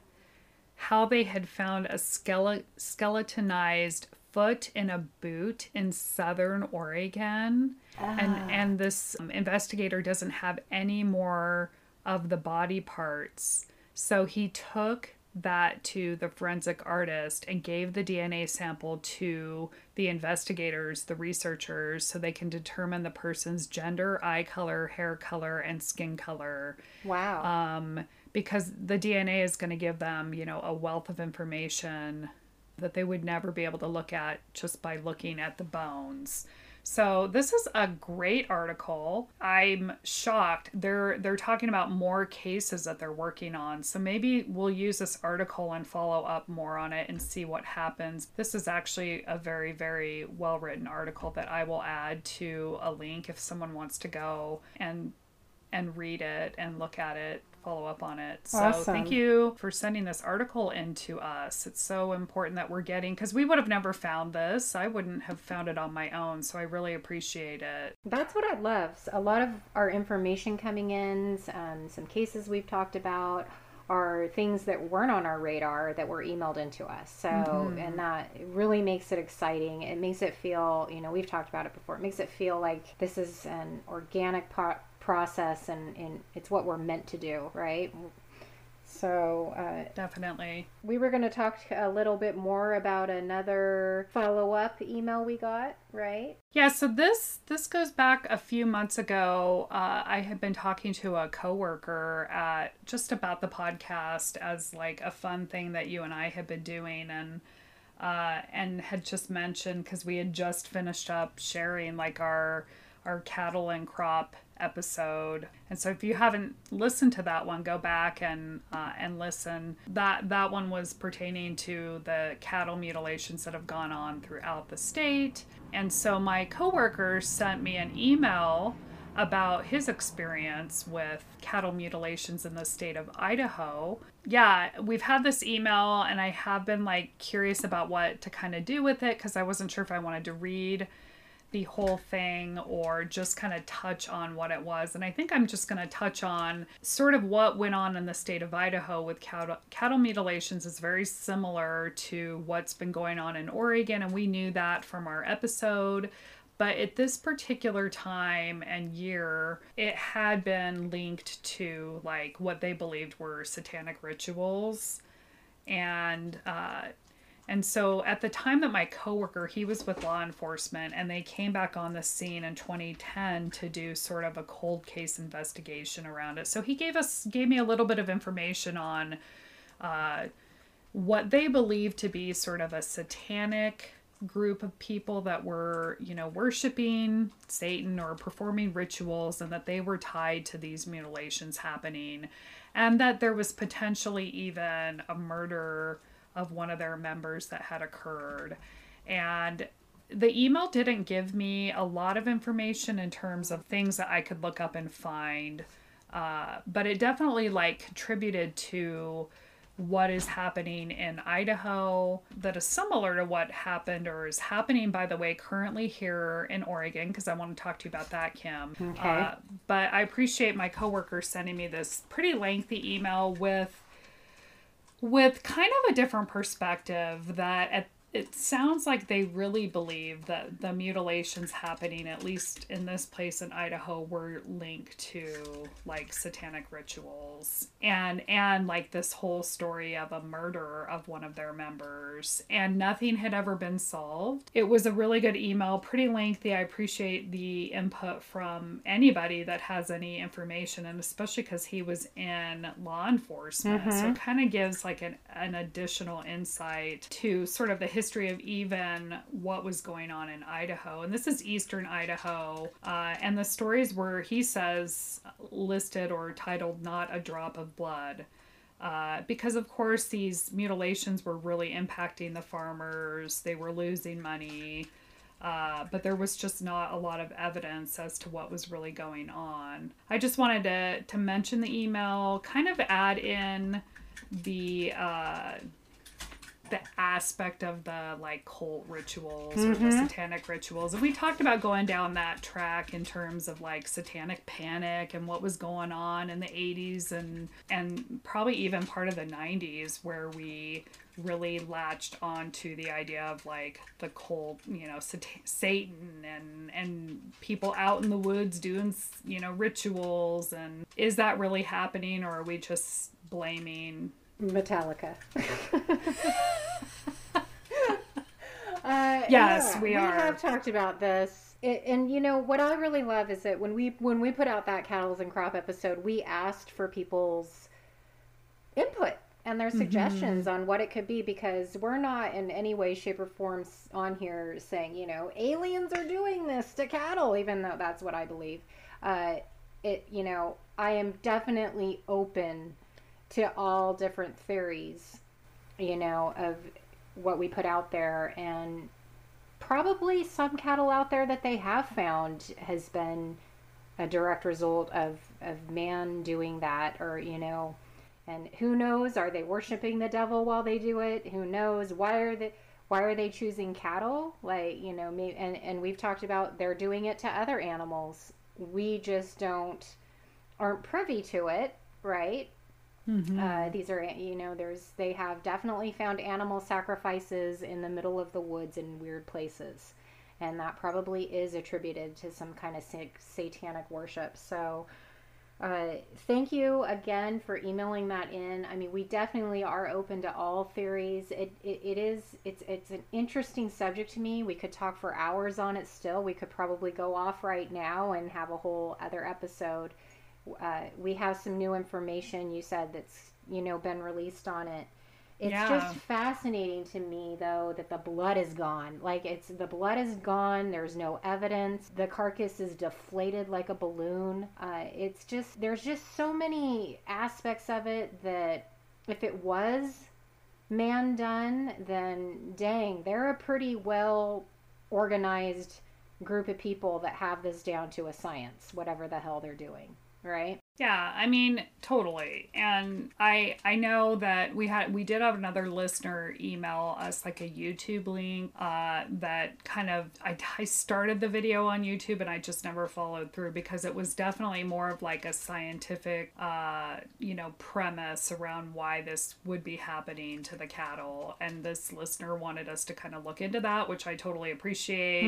how they had found a skele- skeletonized foot in a boot in southern Oregon, and and this um, investigator doesn't have any more of the body parts, so he took that to the forensic artist and gave the DNA sample to the investigators, the researchers, so they can determine the person's gender, eye color, hair color, and skin color. wow. Um, because the DNA is going to give them, you know, a wealth of information that they would never be able to look at just by looking at the bones. So this is a great article. I'm shocked. They're they're talking about more cases that they're working on. So maybe we'll use this article and follow up more on it and see what happens. This is actually a very very well-written article that I will add to a link if someone wants to go and and read it and look at it, follow up on it. So Awesome. thank you for sending this article in to us. It's so important that we're getting because we would have never found this. I wouldn't have found it on my own. So I really appreciate it. That's what I love. A lot of our information coming in, um, some cases we've talked about, are things that weren't on our radar that were emailed into us. So, and that really makes it exciting. It makes it feel, you know, we've talked about it before. It makes it feel like this is an organic po- process and, and it's what we're meant to do, right? So, uh, Definitely. we were going to talk a little bit more about another follow up email we got, right? Yeah, so this this goes back a few months ago. Uh, I had been talking to a coworker at just about the podcast as like a fun thing that you and I had been doing, and uh, and had just mentioned because we had just finished up sharing like our our cattle and crop episode. And so if you haven't listened to that one, go back and uh, and listen. That that one was pertaining to the cattle mutilations that have gone on throughout the state. And so my coworker sent me an email about his experience with cattle mutilations in the state of Idaho. Yeah, we've had this email and I have been like curious about what to kind of do with it because I wasn't sure if I wanted to read the whole thing or just kind of touch on what it was. And I think I'm just going to touch on sort of what went on in the state of Idaho with cattle, cattle mutilations is very similar to what's been going on in Oregon. And we knew that from our episode. But at this particular time and year, it had been linked to like what they believed were satanic rituals and uh, and so at the time that my coworker, he was with law enforcement, and they came back on the scene in 2010 to do sort of a cold case investigation around it. So he gave us gave me a little bit of information on uh, what they believed to be sort of a satanic group of people that were, you know, worshiping Satan or performing rituals, and that they were tied to these mutilations happening, and that there was potentially even a murder of one of their members that had occurred. And the email didn't give me a lot of information in terms of things that I could look up and find, uh, but it definitely like contributed to what is happening in Idaho that is similar to what happened or is happening, by the way, currently here in Oregon, because I want to talk to you about that, Kim. Okay. Uh, but I appreciate my coworker sending me this pretty lengthy email with with kind of a different perspective that at it sounds like they really believe that the mutilations happening, at least in this place in Idaho, were linked to like satanic rituals and and like this whole story of a murder of one of their members, and nothing had ever been solved. It was a really good email, pretty lengthy. I appreciate the input from anybody that has any information, and especially because he was in law enforcement, so mm-hmm. it kind of gives like an an additional insight to sort of the history of even what was going on in Idaho. And this is eastern Idaho. Uh, and the stories were, he says, listed or titled Not a Drop of Blood. Uh, because, of course, these mutilations were really impacting the farmers, they were losing money. Uh, but there was just not a lot of evidence as to what was really going on. I just wanted to, to mention the email, kind of add in the uh, the aspect of the like cult rituals or the mm-hmm. satanic rituals. And we talked about going down that track in terms of like satanic panic and what was going on in the 80s and and probably even part of the 90s where we really latched onto the idea of like the cult, you know, sat- Satan and and people out in the woods doing, you know, rituals and is that really happening or are we just blaming Metallica. uh, Yes, we we are. have talked about this. It, and you know what I really love is that when we when we put out that cattles and crop episode, we asked for people's input and their suggestions on what it could be because we're not in any way, shape, or form on here saying you know aliens are doing this to cattle, even though that's what I believe. Uh, it you know I am definitely open to all different theories, you know, of what we put out there. And probably some cattle out there that they have found has been a direct result of, of man doing that, or, you know, and who knows, are they worshiping the devil while they do it? Who knows? Why are they. Why are they choosing cattle? Like you know, maybe, and and we've talked about they're doing it to other animals. We just don't aren't privy to it, right? Uh, these are, you know, there's they have definitely found animal sacrifices in the middle of the woods in weird places, and that probably is attributed to some kind of sa- satanic worship. So, uh, thank you again for emailing that in. I mean, we definitely are open to all theories. It, it, it is it's it's an interesting subject to me. We could talk for hours on it. Still, we could probably go off right now and have a whole other episode uh, we have some new information you said that's you know been released on it. It's Yeah. just fascinating to me though that the blood is gone. Like it's the blood is gone there's no evidence the carcass is deflated like a balloon. Uh, it's just there's just so many aspects of it that if it was man done then dang they're a pretty well organized group of people that have this down to a science whatever the hell they're doing right Yeah, I mean, totally. And I I know that we had we did have another listener email us like a YouTube link uh that kind of I, I started the video on YouTube and I just never followed through because it was definitely more of like a scientific uh you know premise around why this would be happening to the cattle and this listener wanted us to kind of look into that which I totally appreciate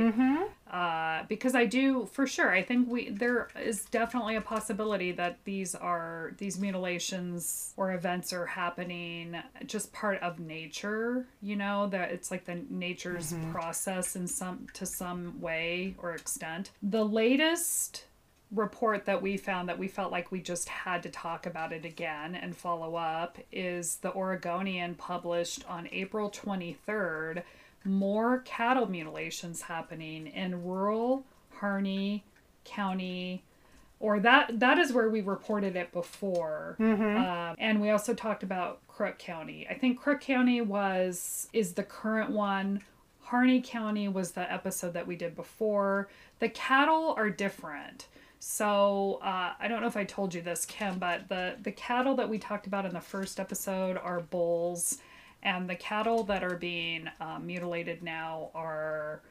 uh, because I do for sure. I think we there is definitely a possibility that these are these mutilations or events are happening just part of nature you know that it's like the nature's mm-hmm. process in some to some way or extent the latest report that we found that we felt like we just had to talk about it again and follow up is the Oregonian published on April 23rd more cattle mutilations happening in rural Harney County or that that is where we reported it before. Mm-hmm. um, and we also talked about crook county. I think crook county was is the current one. Harney county was the episode that we did before. The cattle are different. So uh, I don't know if I told you this, Kim, but the the cattle that we talked about in the first episode are bulls, and the cattle that are being uh, mutilated now are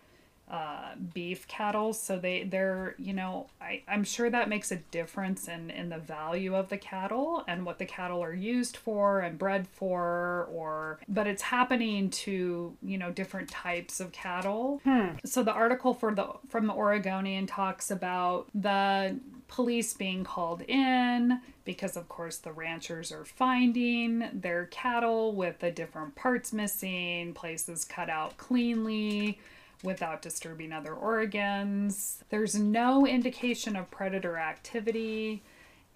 uh, beef cattle. So they they're you know I I'm sure that makes a difference in in the value of the cattle and what the cattle are used for and bred for or but it's happening to you know different types of cattle. Hmm. So the article for the from the Oregonian talks about the police being called in because of course the ranchers are finding their cattle with the different parts missing, places cut out cleanly without disturbing other organs. There's no indication of predator activity.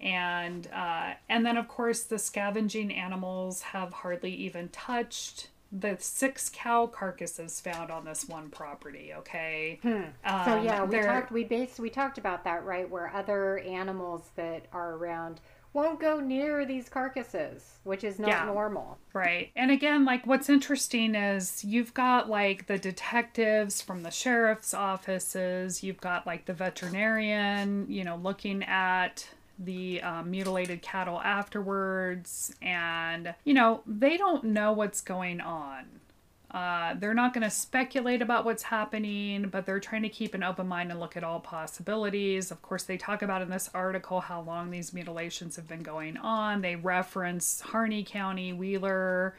And uh, and then of course the scavenging animals have hardly even touched the six cow carcasses found on this one property. Okay. Hmm. Um, so yeah, we talked we based we talked about that right, where other animals that are around won't go near these carcasses, which is not yeah, normal. Right. And again, like what's interesting is you've got like the detectives from the sheriff's offices, you've got like the veterinarian, you know, looking at the um, mutilated cattle afterwards, and you know, they don't know what's going on uh, they're not going to speculate about what's happening, but they're trying to keep an open mind and look at all possibilities. Of course, they talk about in this article how long these mutilations have been going on. They reference Harney County, Wheeler,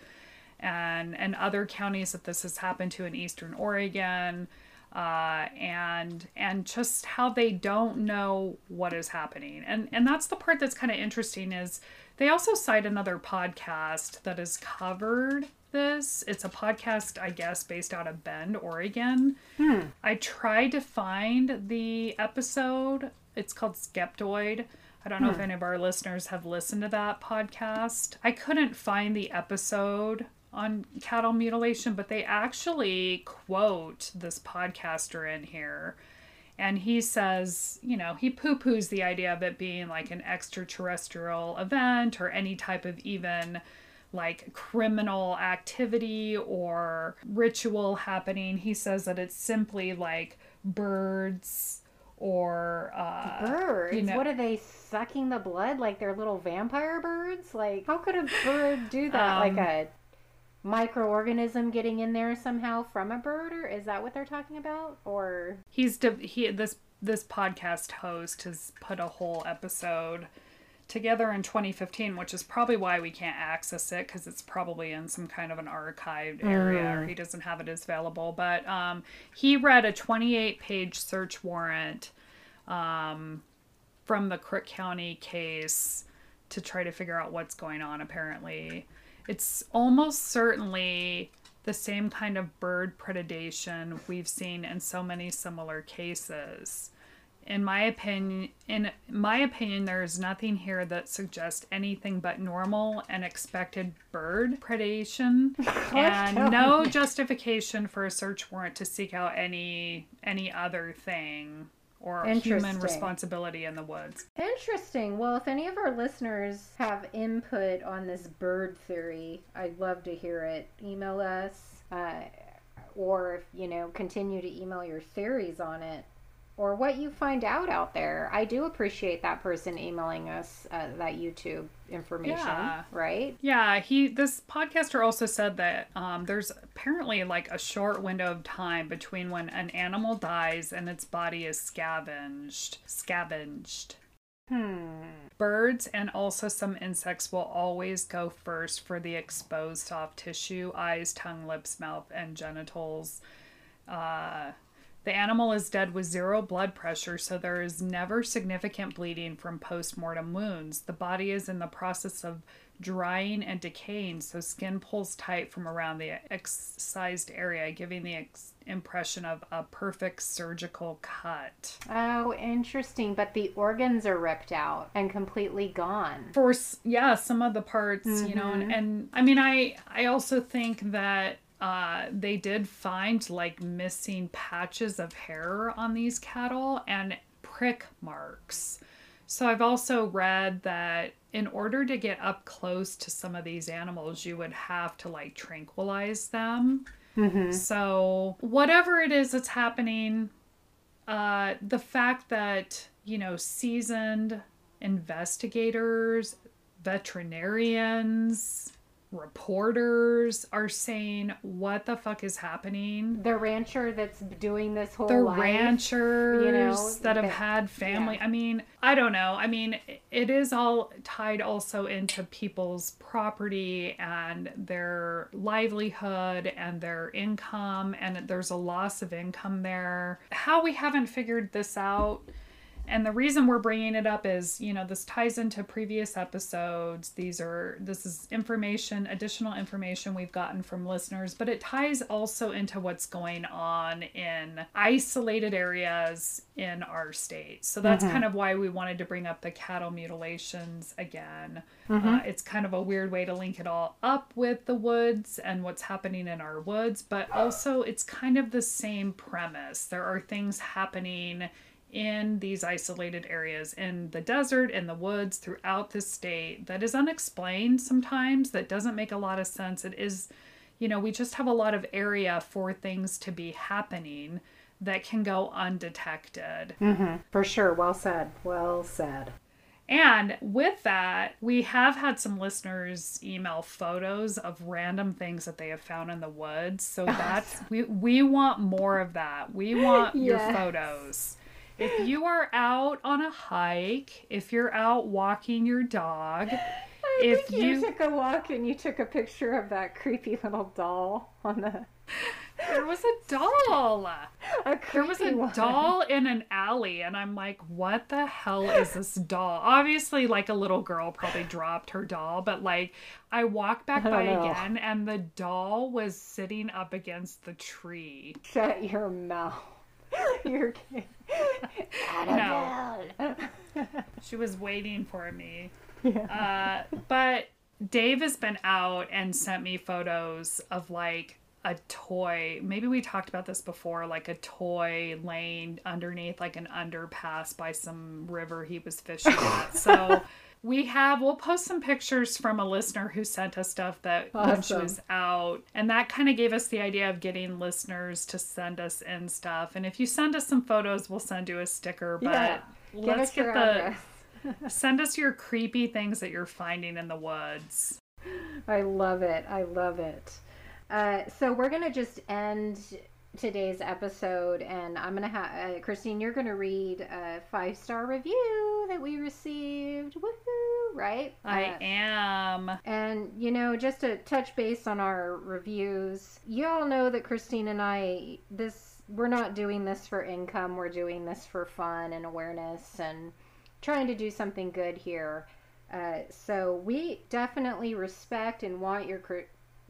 and and other counties that this has happened to in Eastern Oregon. Uh, and and just how they don't know what is happening and and that's the part that's kind of interesting is they also cite another podcast that is covered this. It's a podcast, I guess, based out of Bend, Oregon. Hmm. I tried to find the episode. It's called Skeptoid. I don't know hmm. if any of our listeners have listened to that podcast. I couldn't find the episode on cattle mutilation, but they actually quote this podcaster in here. And he says, you know, he poo poos the idea of it being like an extraterrestrial event or any type of even like criminal activity or ritual happening. He says that it's simply like birds or uh, birds. You know, what are they sucking the blood like they're little vampire birds? Like how could a bird do that? Um, like a microorganism getting in there somehow from a bird, or is that what they're talking about? Or he's de- he this this podcast host has put a whole episode together in 2015, which is probably why we can't access it because it's probably in some kind of an archived area mm. or he doesn't have it as available. But um, he read a 28 page search warrant um, from the Crook County case to try to figure out what's going on, apparently. It's almost certainly the same kind of bird predation we've seen in so many similar cases in my opinion in my opinion there is nothing here that suggests anything but normal and expected bird predation and no justification for a search warrant to seek out any any other thing or human responsibility in the woods. Interesting. Well, if any of our listeners have input on this bird theory, I'd love to hear it. Email us, uh, or you know, continue to email your theories on it or what you find out out there. I do appreciate that person emailing us uh, that YouTube information, yeah. right? Yeah, he this podcaster also said that um, there's apparently like a short window of time between when an animal dies and its body is scavenged. Scavenged. Hmm. Birds and also some insects will always go first for the exposed soft tissue, eyes, tongue, lips, mouth, and genitals. Uh, The animal is dead with zero blood pressure, so there is never significant bleeding from post mortem wounds. The body is in the process of drying and decaying, so skin pulls tight from around the excised area, giving the ex- impression of a perfect surgical cut. Oh, interesting. But the organs are ripped out and completely gone. For yeah, some of the parts, mm-hmm. you know, and, and I mean, I I also think that uh, they did find like missing patches of hair on these cattle and prick marks. So I've also read that in order to get up close to some of these animals, you would have to like tranquilize them. Mm-hmm. So whatever it is that's happening, uh, the fact that you know seasoned investigators, veterinarians, reporters are saying what the fuck is happening? The rancher that's doing this whole the life, ranchers you know, that have had family. yeah. i mean i don't know. I mean it is all tied also into people's property and their livelihood and their income and there's a loss of income there. How we haven't figured this out and the reason we're bringing it up is you know this ties into previous episodes these are this is information additional information we've gotten from listeners but it ties also into what's going on in isolated areas in our state so that's mm-hmm. kind of why we wanted to bring up the cattle mutilations again mm-hmm. uh, it's kind of a weird way to link it all up with the woods and what's happening in our woods but also it's kind of the same premise there are things happening in these isolated areas in the desert, in the woods, throughout the state that is unexplained sometimes, that doesn't make a lot of sense. It is, you know, we just have a lot of area for things to be happening that can go undetected. Mm-hmm. For sure. Well said. Well said. And with that, we have had some listeners email photos of random things that they have found in the woods. So that's we we want more of that. We want yes. your photos if you are out on a hike, if you're out walking your dog, I if you... you took a walk and you took a picture of that creepy little doll on the there was a doll. A there was a one. doll in an alley, and I'm like, what the hell is this doll? Obviously, like a little girl probably dropped her doll, but like I walked back oh, by know. again, and the doll was sitting up against the tree. Shut your mouth. You're kidding. no. she was waiting for me. Yeah. Uh, but Dave has been out and sent me photos of like a toy. Maybe we talked about this before, like a toy laying underneath like an underpass by some river he was fishing at. So we have we'll post some pictures from a listener who sent us stuff that awesome. when she was out and that kind of gave us the idea of getting listeners to send us in stuff and if you send us some photos we'll send you a sticker but yeah. let's get the send us your creepy things that you're finding in the woods i love it i love it uh, so we're gonna just end today's episode, and I'm gonna have uh, Christine. You're gonna read a five star review that we received. Woohoo! Right? I uh, am. And you know, just to touch base on our reviews, you all know that Christine and I this we're not doing this for income. We're doing this for fun and awareness and trying to do something good here. Uh, so we definitely respect and want your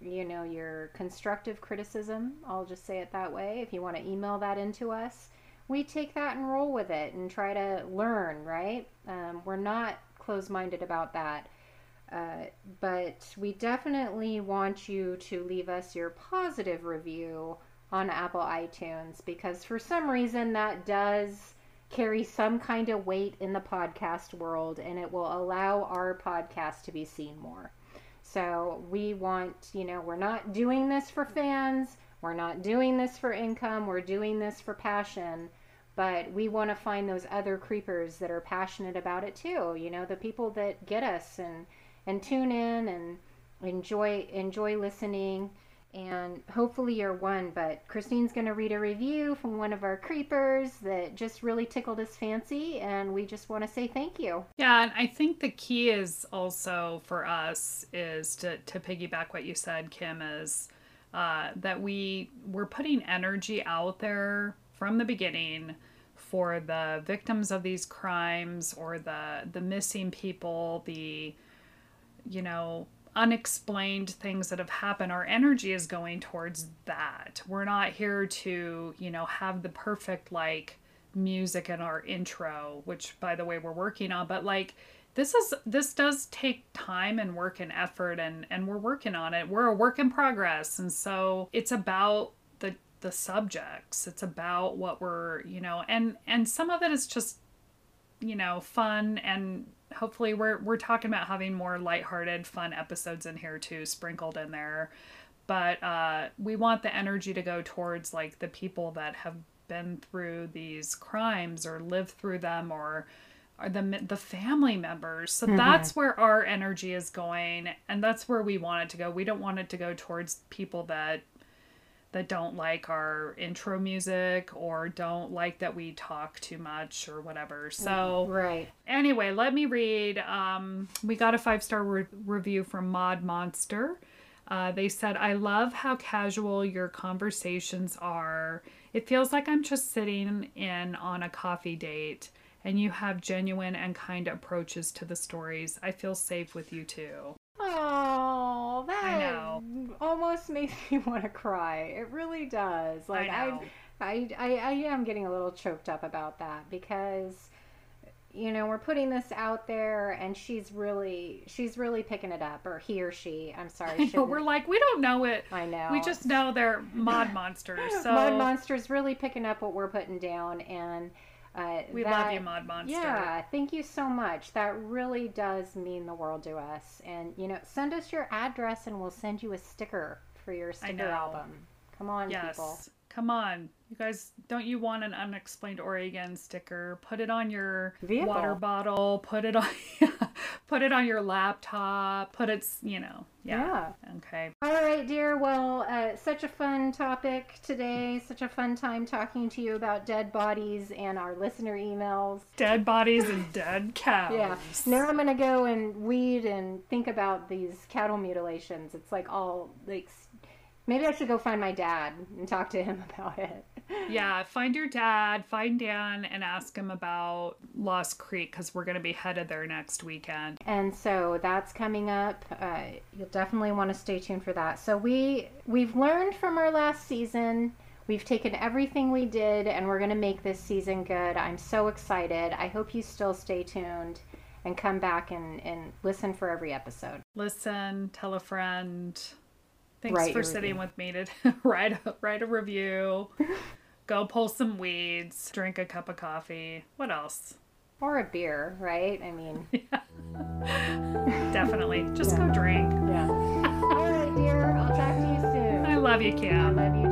you know, your constructive criticism. I'll just say it that way. If you want to email that into us, we take that and roll with it and try to learn, right? Um, we're not closed minded about that. Uh, but we definitely want you to leave us your positive review on Apple iTunes because for some reason that does carry some kind of weight in the podcast world and it will allow our podcast to be seen more. So we want, you know, we're not doing this for fans, we're not doing this for income, we're doing this for passion. But we want to find those other creepers that are passionate about it too. You know, the people that get us and and tune in and enjoy enjoy listening and hopefully you're one. But Christine's going to read a review from one of our creepers that just really tickled his fancy, and we just want to say thank you. Yeah, and I think the key is also for us is to to piggyback what you said, Kim, is uh, that we we're putting energy out there from the beginning for the victims of these crimes or the the missing people, the you know, unexplained things that have happened, our energy is going towards that. We're not here to, you know, have the perfect like music in our intro, which by the way we're working on, but like this is this does take time and work and effort and and we're working on it. We're a work in progress. And so it's about the the subjects. It's about what we're, you know, and and some of it is just you know, fun and hopefully we're we're talking about having more lighthearted, fun episodes in here too, sprinkled in there. But uh, we want the energy to go towards like the people that have been through these crimes or lived through them or are the the family members. So mm-hmm. that's where our energy is going and that's where we want it to go. We don't want it to go towards people that that don't like our intro music or don't like that we talk too much or whatever. So, right. Anyway, let me read. Um, we got a five star re- review from Mod Monster. Uh, they said, I love how casual your conversations are. It feels like I'm just sitting in on a coffee date, and you have genuine and kind approaches to the stories. I feel safe with you too. Oh, that almost makes me want to cry. It really does. Like I, I, I, I am getting a little choked up about that because you know we're putting this out there and she's really she's really picking it up or he or she. I'm sorry know, we're like we don't know it. I know. We just know they're mod monsters so mod monsters really picking up what we're putting down and uh, we that, love you, Mod Monster. Yeah, thank you so much. That really does mean the world to us. And you know, send us your address, and we'll send you a sticker for your sticker album. Come on, yes. people. Come on. You guys, don't you want an unexplained Oregon sticker? Put it on your Vehicle. water bottle. Put it on put it on your laptop. Put it, you know. Yeah. yeah. Okay. All right, dear. Well, uh, such a fun topic today. Such a fun time talking to you about dead bodies and our listener emails. Dead bodies and dead cows. Yeah. Now I'm to go and weed and think about these cattle mutilations. It's like all like Maybe I should go find my dad and talk to him about it. yeah, find your dad, find Dan, and ask him about Lost Creek because we're going to be headed there next weekend. And so that's coming up. Uh, you'll definitely want to stay tuned for that. So we we've learned from our last season. We've taken everything we did, and we're going to make this season good. I'm so excited. I hope you still stay tuned and come back and, and listen for every episode. Listen, tell a friend Thanks write for sitting with me to write a, write a review. go pull some weeds, drink a cup of coffee. What else? Or a beer, right? I mean, yeah. definitely. Just yeah. go drink. Yeah. All right, dear. I'll talk to you soon. I love you, Kim. I love you.